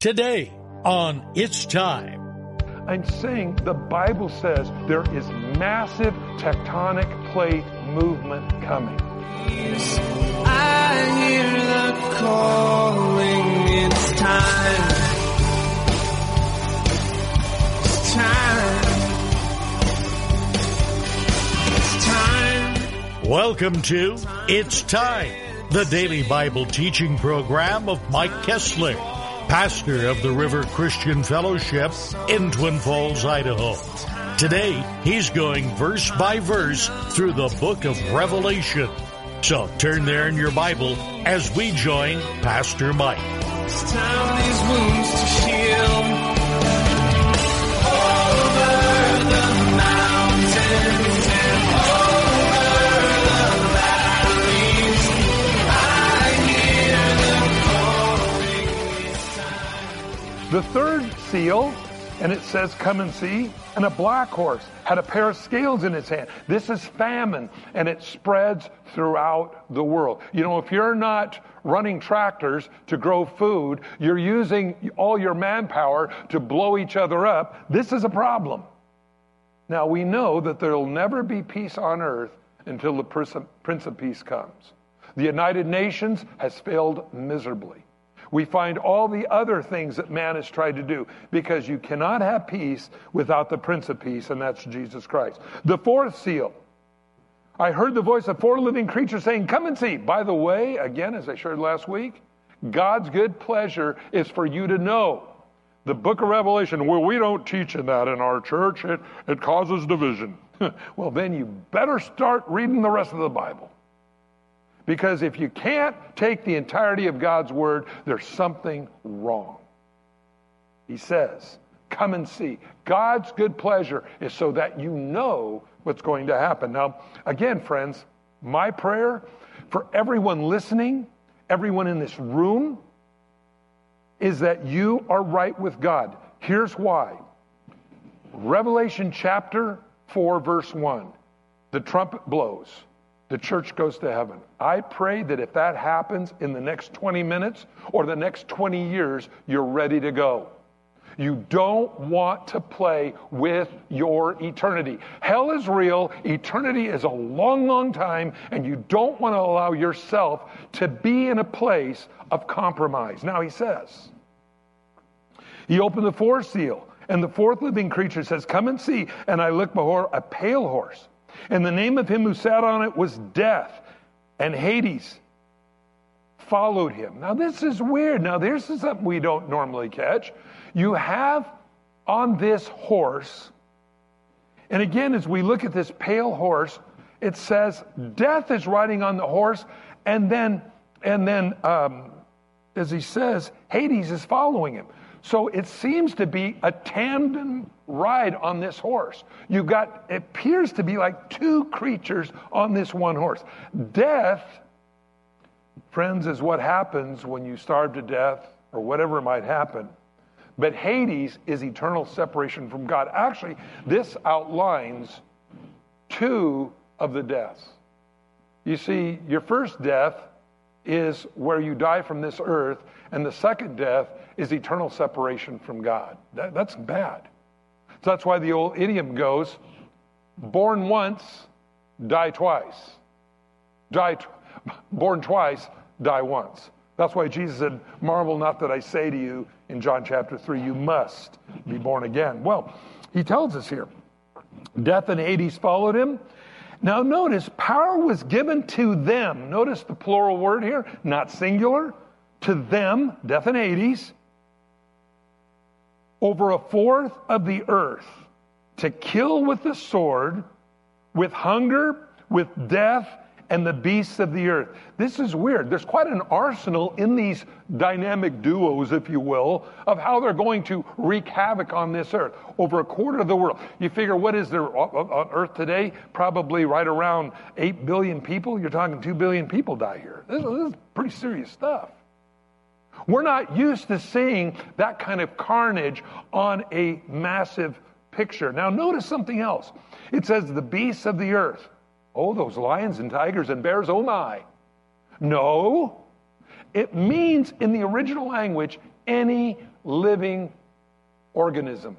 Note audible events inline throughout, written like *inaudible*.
Today on It's Time. I'm saying the Bible says there is massive tectonic plate movement coming. I hear the calling. It's time. It's time. It's time. Welcome to It's Time, the daily Bible teaching program of Mike Kessler, pastor of the River Christian Fellowship in Twin Falls, Idaho. Today, he's going verse by verse through the book of Revelation. So turn there in your Bible as we join Pastor Mike. The third seal, and it says, Come and see, and a black horse had a pair of scales in its hand. This is famine, and it spreads throughout the world. You know, if you're not running tractors to grow food, you're using all your manpower to blow each other up. This is a problem. Now, we know that there will never be peace on earth until the Prince of Peace comes. The United Nations has failed miserably. We find all the other things that man has tried to do because you cannot have peace without the Prince of Peace, and that's Jesus Christ. The fourth seal. I heard the voice of four living creatures saying, Come and see. By the way, again, as I shared last week, God's good pleasure is for you to know the book of Revelation, well, we don't teach in that in our church. It, it causes division. *laughs* well, then you better start reading the rest of the Bible. Because if you can't take the entirety of God's word, there's something wrong. He says, Come and see. God's good pleasure is so that you know what's going to happen. Now, again, friends, my prayer for everyone listening, everyone in this room, is that you are right with God. Here's why Revelation chapter 4, verse 1 the trumpet blows, the church goes to heaven. I pray that if that happens in the next 20 minutes or the next 20 years, you're ready to go. You don't want to play with your eternity. Hell is real, eternity is a long, long time, and you don't want to allow yourself to be in a place of compromise. Now, he says, he opened the fourth seal, and the fourth living creature says, Come and see. And I looked before a pale horse, and the name of him who sat on it was Death, and Hades followed him. Now, this is weird. Now, this is something we don't normally catch. You have on this horse, and again, as we look at this pale horse, it says death is riding on the horse, and then, and then, um, as he says, Hades is following him. So it seems to be a tandem ride on this horse. You've got, it appears to be like two creatures on this one horse. Death, friends, is what happens when you starve to death or whatever might happen. But Hades is eternal separation from God. Actually, this outlines two of the deaths. You see, your first death is where you die from this earth, and the second death is eternal separation from God. That, that's bad. So that's why the old idiom goes born once, die twice. Die, t- *laughs* born twice, die once. That's why Jesus said, Marvel not that I say to you in John chapter 3, you must be born again. Well, he tells us here death and Hades followed him. Now, notice power was given to them. Notice the plural word here, not singular. To them, death and Hades, over a fourth of the earth to kill with the sword, with hunger, with death, and the beasts of the earth. This is weird. There's quite an arsenal in these dynamic duos, if you will, of how they're going to wreak havoc on this earth. Over a quarter of the world. You figure what is there on earth today? Probably right around 8 billion people. You're talking 2 billion people die here. This, is pretty serious stuff. We're not used to seeing that kind of carnage on a massive picture. Now, notice something else. It says the beasts of the earth. Oh, those lions and tigers and bears, oh my. No, it means in the original language any living organism.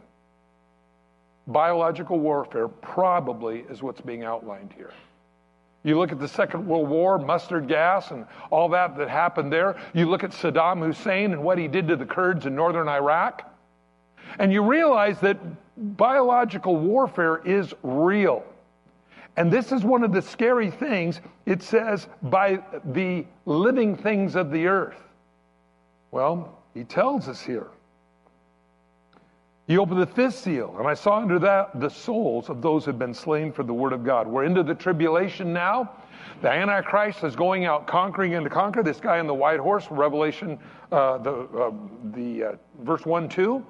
Biological warfare probably is what's being outlined here. You look at the Second World War, mustard gas, and all that that happened there. You look at Saddam Hussein and what he did to the Kurds in northern Iraq. And you realize that biological warfare is real. And this is one of the scary things. It says, by the living things of the earth. Well, he tells us here. He opened the fifth seal, and I saw under that the souls of those who had been slain for the word of God. We're into the tribulation now. The Antichrist is going out conquering and to conquer. This guy on the white horse, Revelation, uh, the, uh, the uh, verse 1 2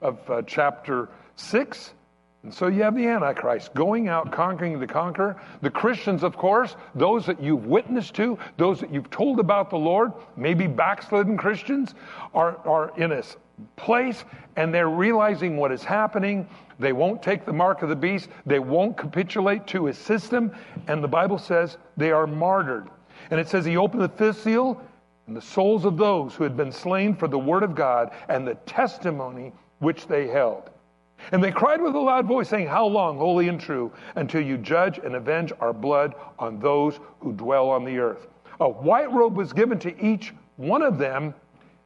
of uh, chapter 6. And so you have the Antichrist going out conquering the conqueror. The Christians, of course, those that you've witnessed to, those that you've told about the Lord, maybe backslidden Christians, are, are in a place and they're realizing what is happening. They won't take the mark of the beast, they won't capitulate to his system. And the Bible says they are martyred. And it says he opened the fifth seal, and the souls of those who had been slain for the word of God and the testimony which they held. And they cried with a loud voice, saying, How long, holy and true, until you judge and avenge our blood on those who dwell on the earth? A white robe was given to each one of them.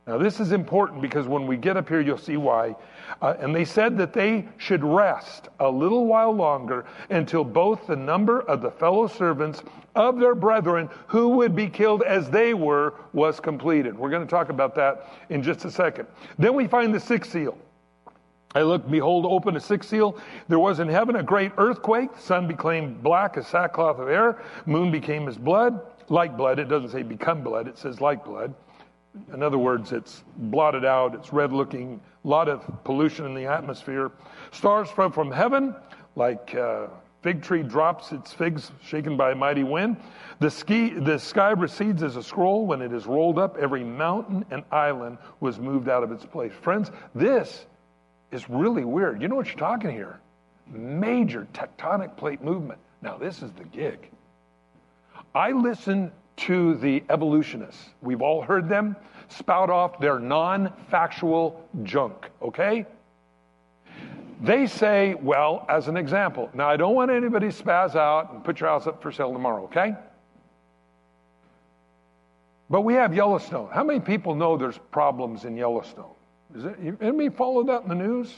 Now, this is important because when we get up here, you'll see why. Uh, and they said that they should rest a little while longer until both the number of the fellow servants of their brethren who would be killed as they were was completed. We're going to talk about that in just a second. Then we find the sixth seal. I looked, behold, open a sixth seal. There was in heaven a great earthquake. The sun became black as sackcloth of air. Moon became as blood, like blood. It doesn't say become blood, it says like blood. In other words, it's blotted out, it's red looking, a lot of pollution in the atmosphere. Stars fell from heaven like a fig tree drops its figs shaken by a mighty wind. The, ski, the sky recedes as a scroll when it is rolled up. Every mountain and island was moved out of its place. Friends, this is really weird. You know what you're talking here? Major tectonic plate movement. Now, this is the gig. I listen to the evolutionists. We've all heard them spout off their non factual junk, okay? They say, well, as an example, now I don't want anybody to spaz out and put your house up for sale tomorrow, okay? But we have Yellowstone. How many people know there's problems in Yellowstone? Is it, anybody follow that in the news?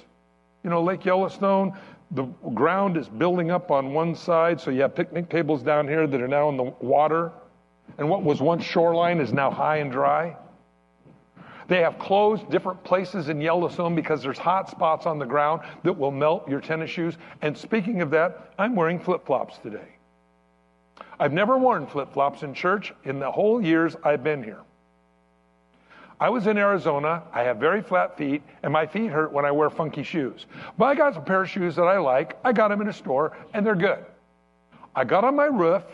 You know, Lake Yellowstone, the ground is building up on one side, so you have picnic tables down here that are now in the water. And what was once shoreline is now high and dry. They have closed different places in Yellowstone because there's hot spots on the ground that will melt your tennis shoes. And speaking of that, I'm wearing flip flops today. I've never worn flip flops in church in the whole years I've been here. I was in Arizona. I have very flat feet, and my feet hurt when I wear funky shoes. But I got a pair of shoes that I like. I got them in a store, and they're good. I got on my roof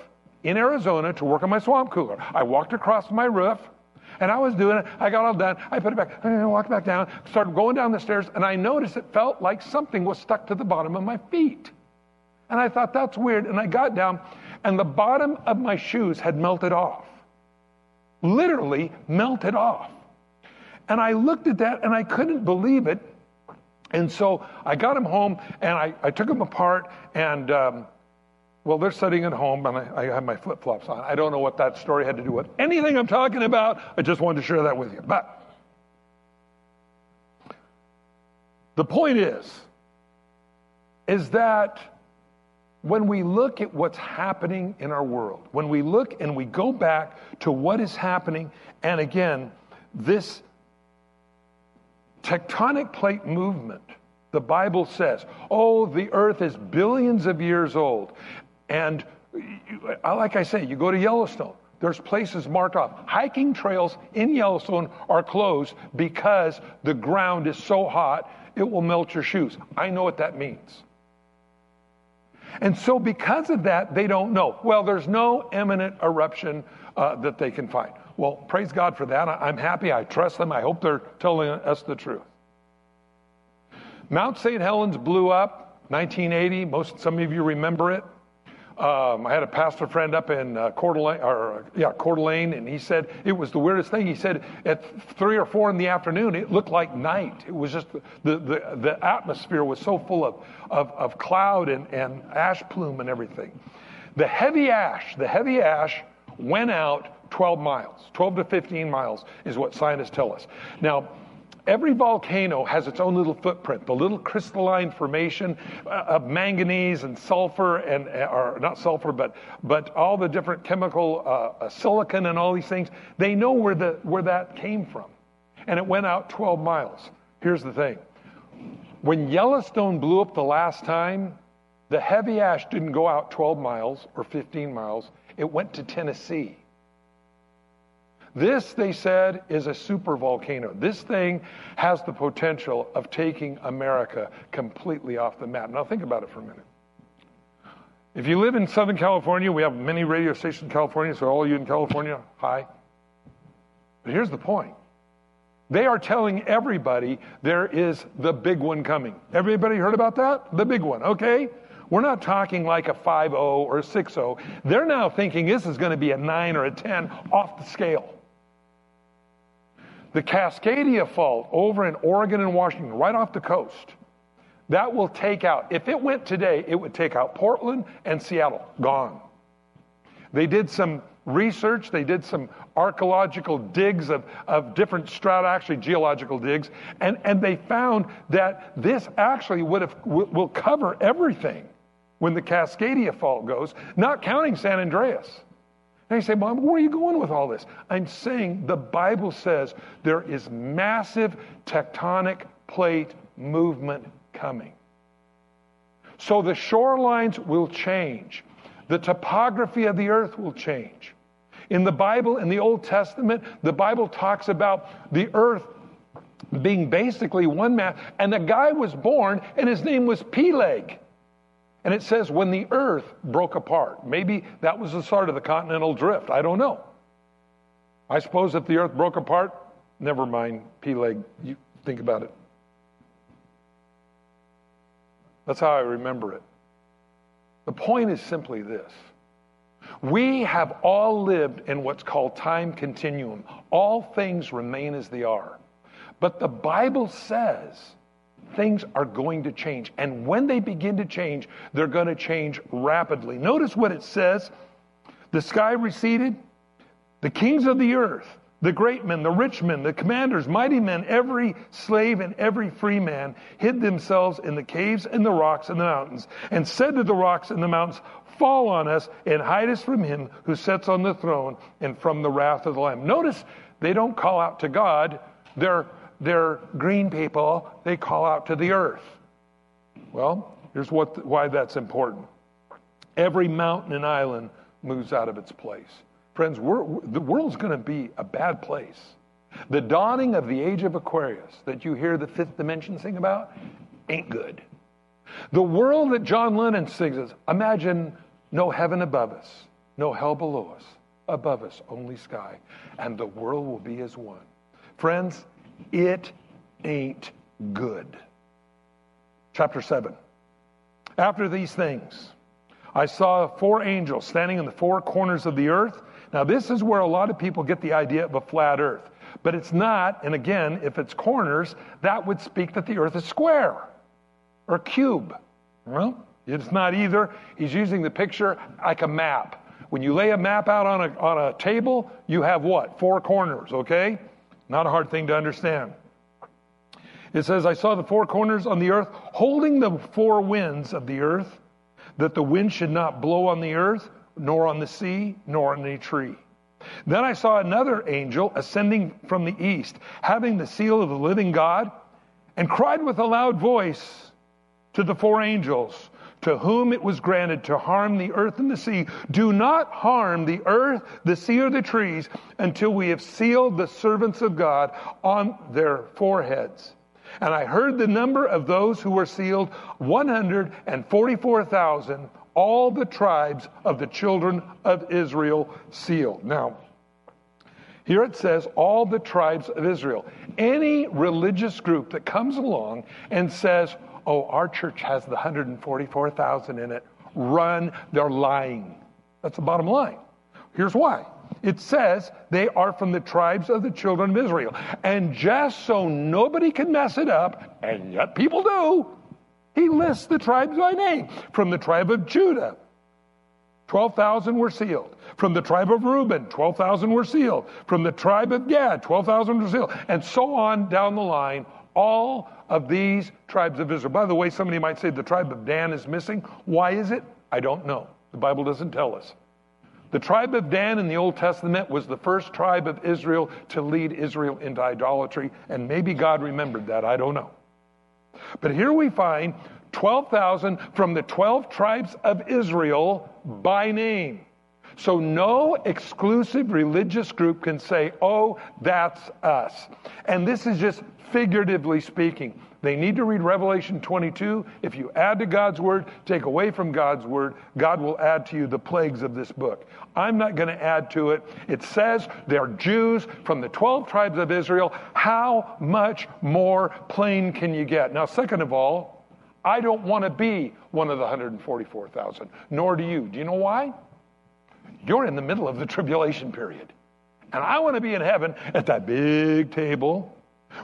in Arizona to work on my swamp cooler. I walked across my roof, and I was doing it. I got all done. I put it back. I walked back down, started going down the stairs, and I noticed it felt like something was stuck to the bottom of my feet. And I thought, that's weird. And I got down, and the bottom of my shoes had melted off. Literally melted off. And I looked at that and I couldn't believe it. And so I got him home and I, I took him apart and, um, well, they're sitting at home and I, I have my flip flops on. I don't know what that story had to do with anything I'm talking about. I just wanted to share that with you. But the point is, is that when we look at what's happening in our world, when we look and we go back to what is happening, and again, this tectonic plate movement, the Bible says, oh, the earth is billions of years old. And uh, uh, like I say, you go to Yellowstone, there's places marked off. Hiking trails in Yellowstone are closed because the ground is so hot it will melt your shoes. I know what that means. And so, because of that, they don't know. Well, there's no imminent eruption uh, that they can find. Well, praise God for that. I'm happy. I trust them. I hope they're telling us the truth. Mount St. Helens blew up 1980. Most some of you remember it. Um, I had a pastor friend up in uh, Coeur d'Alene, or yeah, Coeur d'Alene, and he said it was the weirdest thing. He said at three or four in the afternoon, it looked like night. It was just the the, the atmosphere was so full of of, of cloud and, and ash plume and everything. The heavy ash, the heavy ash went out 12 miles, 12 to 15 miles is what scientists tell us. Now Every volcano has its own little footprint, the little crystalline formation uh, of manganese and sulfur, and uh, or not sulfur, but but all the different chemical uh, uh, silicon and all these things. They know where the where that came from, and it went out 12 miles. Here's the thing: when Yellowstone blew up the last time, the heavy ash didn't go out 12 miles or 15 miles. It went to Tennessee. This, they said, is a super volcano. This thing has the potential of taking America completely off the map. Now, think about it for a minute. If you live in Southern California, we have many radio stations in California, so all you in California, hi. But here's the point they are telling everybody there is the big one coming. Everybody heard about that? The big one, okay? We're not talking like a 5 0 or a 6 0. They're now thinking this is going to be a 9 or a 10 off the scale. The Cascadia Fault over in Oregon and Washington, right off the coast, that will take out, if it went today, it would take out Portland and Seattle, gone. They did some research, they did some archaeological digs of, of different strata, actually geological digs, and, and they found that this actually would have, will cover everything when the Cascadia Fault goes, not counting San Andreas. And you say, Mom, where are you going with all this? I'm saying the Bible says there is massive tectonic plate movement coming. So the shorelines will change. The topography of the earth will change. In the Bible, in the Old Testament, the Bible talks about the earth being basically one mass, and the guy was born, and his name was Peleg. And it says, when the earth broke apart. Maybe that was the start of the continental drift. I don't know. I suppose if the earth broke apart, never mind, Peleg, you think about it. That's how I remember it. The point is simply this. We have all lived in what's called time continuum. All things remain as they are. But the Bible says things are going to change. And when they begin to change, they're going to change rapidly. Notice what it says the sky receded, the kings of the earth, the great men, the rich men, the commanders, mighty men, every slave and every free man hid themselves in the caves and the rocks and the mountains, and said to the rocks and the mountains, Fall on us and hide us from him who sits on the throne and from the wrath of the Lamb. Notice they don't call out to God, they're they're green people, they call out to the earth. Well, here's what, why that's important. Every mountain and island moves out of its place. Friends, the world's going to be a bad place. The dawning of the age of Aquarius that you hear the fifth dimension sing about ain't good. The world that John Lennon sings is imagine no heaven above us, no hell below us, above us only sky, and the world will be as one. Friends, it ain't good. Chapter 7. After these things, I saw four angels standing in the four corners of the earth. Now, this is where a lot of people get the idea of a flat earth. But it's not, and again, if it's corners, that would speak that the earth is square or cube. Well, it's not either. He's using the picture like a map. When you lay a map out on a, on a table, you have what? Four corners, okay? Not a hard thing to understand. It says, I saw the four corners on the earth holding the four winds of the earth, that the wind should not blow on the earth, nor on the sea, nor on any tree. Then I saw another angel ascending from the east, having the seal of the living God, and cried with a loud voice to the four angels to whom it was granted to harm the earth and the sea. Do not harm the earth, the sea, or the trees until we have sealed the servants of God on their foreheads. And I heard the number of those who were sealed 144,000, all the tribes of the children of Israel sealed. Now, here it says, all the tribes of Israel. Any religious group that comes along and says, oh, our church has the 144,000 in it, run, they're lying. That's the bottom line. Here's why. It says they are from the tribes of the children of Israel. And just so nobody can mess it up, and yet people do, he lists the tribes by name. From the tribe of Judah, 12,000 were sealed. From the tribe of Reuben, 12,000 were sealed. From the tribe of Gad, 12,000 were sealed. And so on down the line, all of these tribes of Israel. By the way, somebody might say the tribe of Dan is missing. Why is it? I don't know. The Bible doesn't tell us. The tribe of Dan in the Old Testament was the first tribe of Israel to lead Israel into idolatry, and maybe God remembered that. I don't know. But here we find 12,000 from the 12 tribes of Israel by name. So no exclusive religious group can say, oh, that's us. And this is just figuratively speaking. They need to read Revelation 22. If you add to God's word, take away from God's word, God will add to you the plagues of this book. I'm not going to add to it. It says they're Jews from the 12 tribes of Israel. How much more plain can you get? Now, second of all, I don't want to be one of the 144,000, nor do you. Do you know why? You're in the middle of the tribulation period. And I want to be in heaven at that big table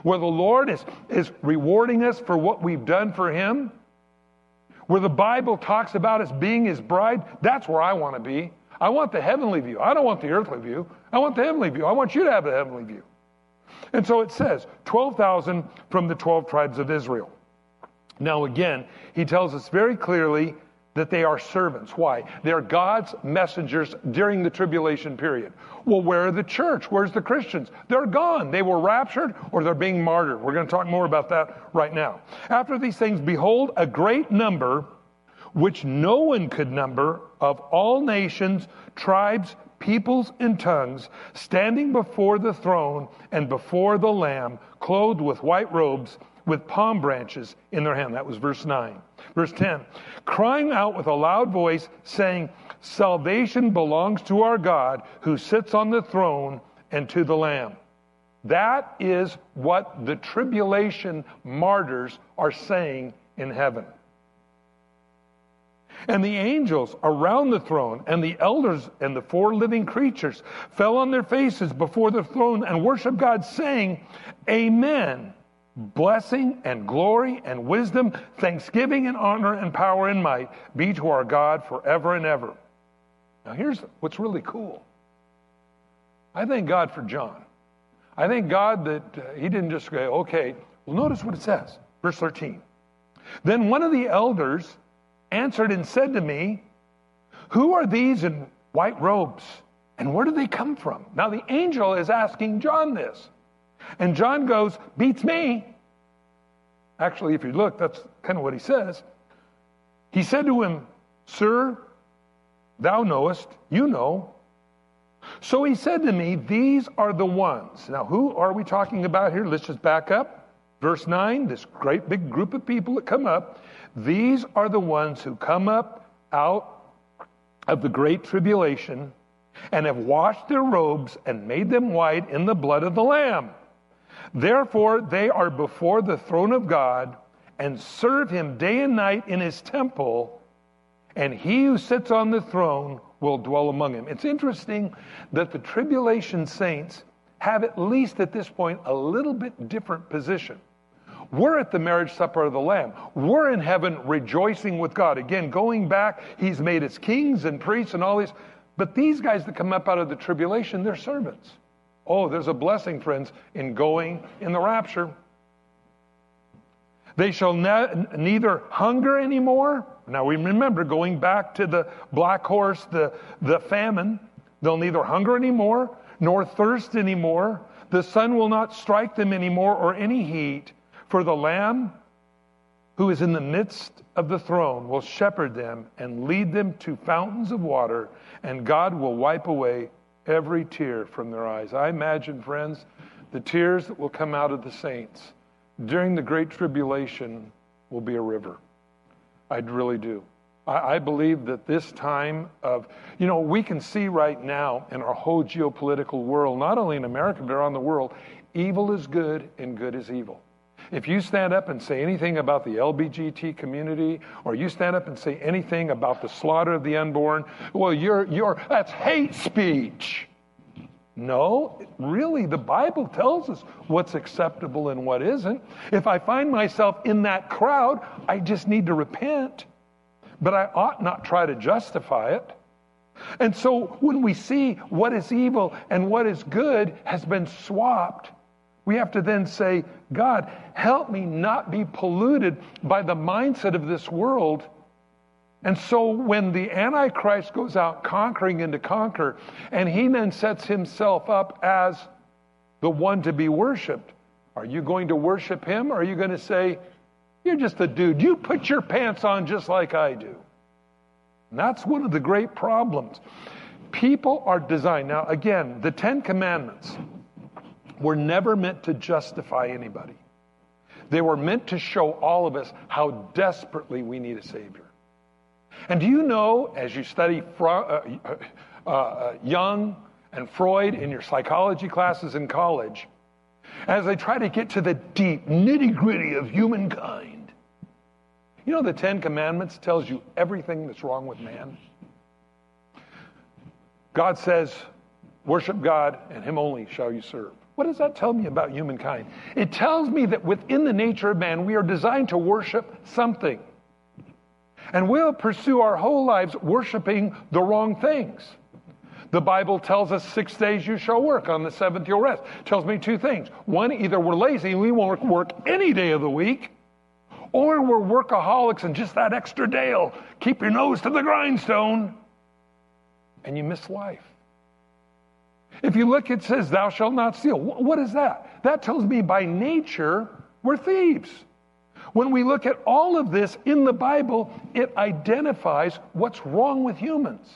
where the Lord is, is rewarding us for what we've done for Him, where the Bible talks about us being His bride. That's where I want to be. I want the heavenly view. I don't want the earthly view. I want the heavenly view. I want you to have the heavenly view. And so it says 12,000 from the 12 tribes of Israel. Now, again, he tells us very clearly that they are servants. Why? They're God's messengers during the tribulation period. Well, where are the church? Where's the Christians? They're gone. They were raptured or they're being martyred. We're going to talk more about that right now. After these things, behold, a great number, which no one could number, of all nations, tribes, peoples, and tongues, standing before the throne and before the Lamb, clothed with white robes with palm branches in their hand. That was verse 9. Verse 10 crying out with a loud voice, saying, Salvation belongs to our God who sits on the throne and to the Lamb. That is what the tribulation martyrs are saying in heaven. And the angels around the throne and the elders and the four living creatures fell on their faces before the throne and worshiped God, saying, Amen blessing and glory and wisdom, thanksgiving and honor and power and might be to our God forever and ever. Now, here's what's really cool. I thank God for John. I thank God that uh, he didn't just go, okay, well, notice what it says. Verse 13. Then one of the elders answered and said to me, Who are these in white robes? And where do they come from? Now, the angel is asking John this. And John goes, Beats me. Actually, if you look, that's kind of what he says. He said to him, Sir, thou knowest, you know. So he said to me, These are the ones. Now, who are we talking about here? Let's just back up. Verse 9, this great big group of people that come up. These are the ones who come up out of the great tribulation and have washed their robes and made them white in the blood of the Lamb. Therefore, they are before the throne of God and serve him day and night in his temple, and he who sits on the throne will dwell among him. It's interesting that the tribulation saints have, at least at this point, a little bit different position. We're at the marriage supper of the Lamb. We're in heaven rejoicing with God. Again, going back, He's made us kings and priests and all these. But these guys that come up out of the tribulation, they're servants. Oh, there's a blessing, friends, in going in the rapture. They shall ne- neither hunger anymore. Now we remember going back to the black horse, the, the famine. They'll neither hunger anymore nor thirst anymore. The sun will not strike them anymore or any heat, for the Lamb who is in the midst of the throne will shepherd them and lead them to fountains of water, and God will wipe away every tear from their eyes. I imagine, friends, the tears that will come out of the saints during the Great Tribulation will be a river. I really do. I, I believe that this time of, you know, we can see right now in our whole geopolitical world, not only in America, but around the world, evil is good and good is evil. If you stand up and say anything about the LBGT community, or you stand up and say anything about the slaughter of the unborn, well, you're, you're, that's hate speech. No, really, the Bible tells us what's acceptable and what isn't. If I find myself in that crowd, I just need to repent. But I ought not try to justify it. And so when we see what is evil and what is good has been swapped, we have to then say, God, help me not be polluted by the mindset of this world. And so when the Antichrist goes out conquering and to conquer, and he then sets himself up as the one to be worshiped, are you going to worship him or are you going to say, You're just a dude. You put your pants on just like I do? And that's one of the great problems. People are designed. Now, again, the Ten Commandments were never meant to justify anybody, they were meant to show all of us how desperately we need a Savior. And do you know, as you study uh, uh, uh, Jung and Freud in your psychology classes in college, as they try to get to the deep nitty gritty of humankind, you know the Ten Commandments tells you everything that's wrong with man. God says, worship God and him only shall you serve. What does that tell me about humankind? It tells me that within the nature of man, we are designed to worship something. And we'll pursue our whole lives worshiping the wrong things. The Bible tells us six days you shall work, on the seventh you'll rest. It tells me two things. One, either we're lazy and we won't work any day of the week, or we're workaholics and just that extra day will keep your nose to the grindstone and you miss life. If you look, it says, Thou shalt not steal. What is that? That tells me by nature we're thieves. When we look at all of this in the Bible, it identifies what's wrong with humans.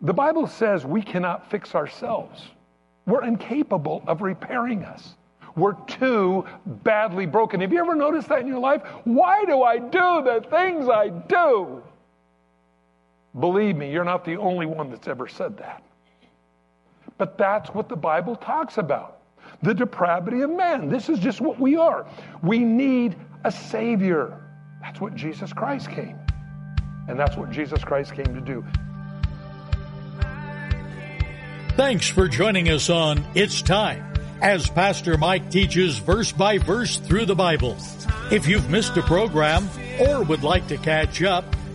The Bible says we cannot fix ourselves, we're incapable of repairing us. We're too badly broken. Have you ever noticed that in your life? Why do I do the things I do? Believe me, you're not the only one that's ever said that. But that's what the Bible talks about the depravity of man. This is just what we are. We need a Savior. That's what Jesus Christ came. And that's what Jesus Christ came to do. Thanks for joining us on It's Time as Pastor Mike teaches verse by verse through the Bible. If you've missed a program or would like to catch up,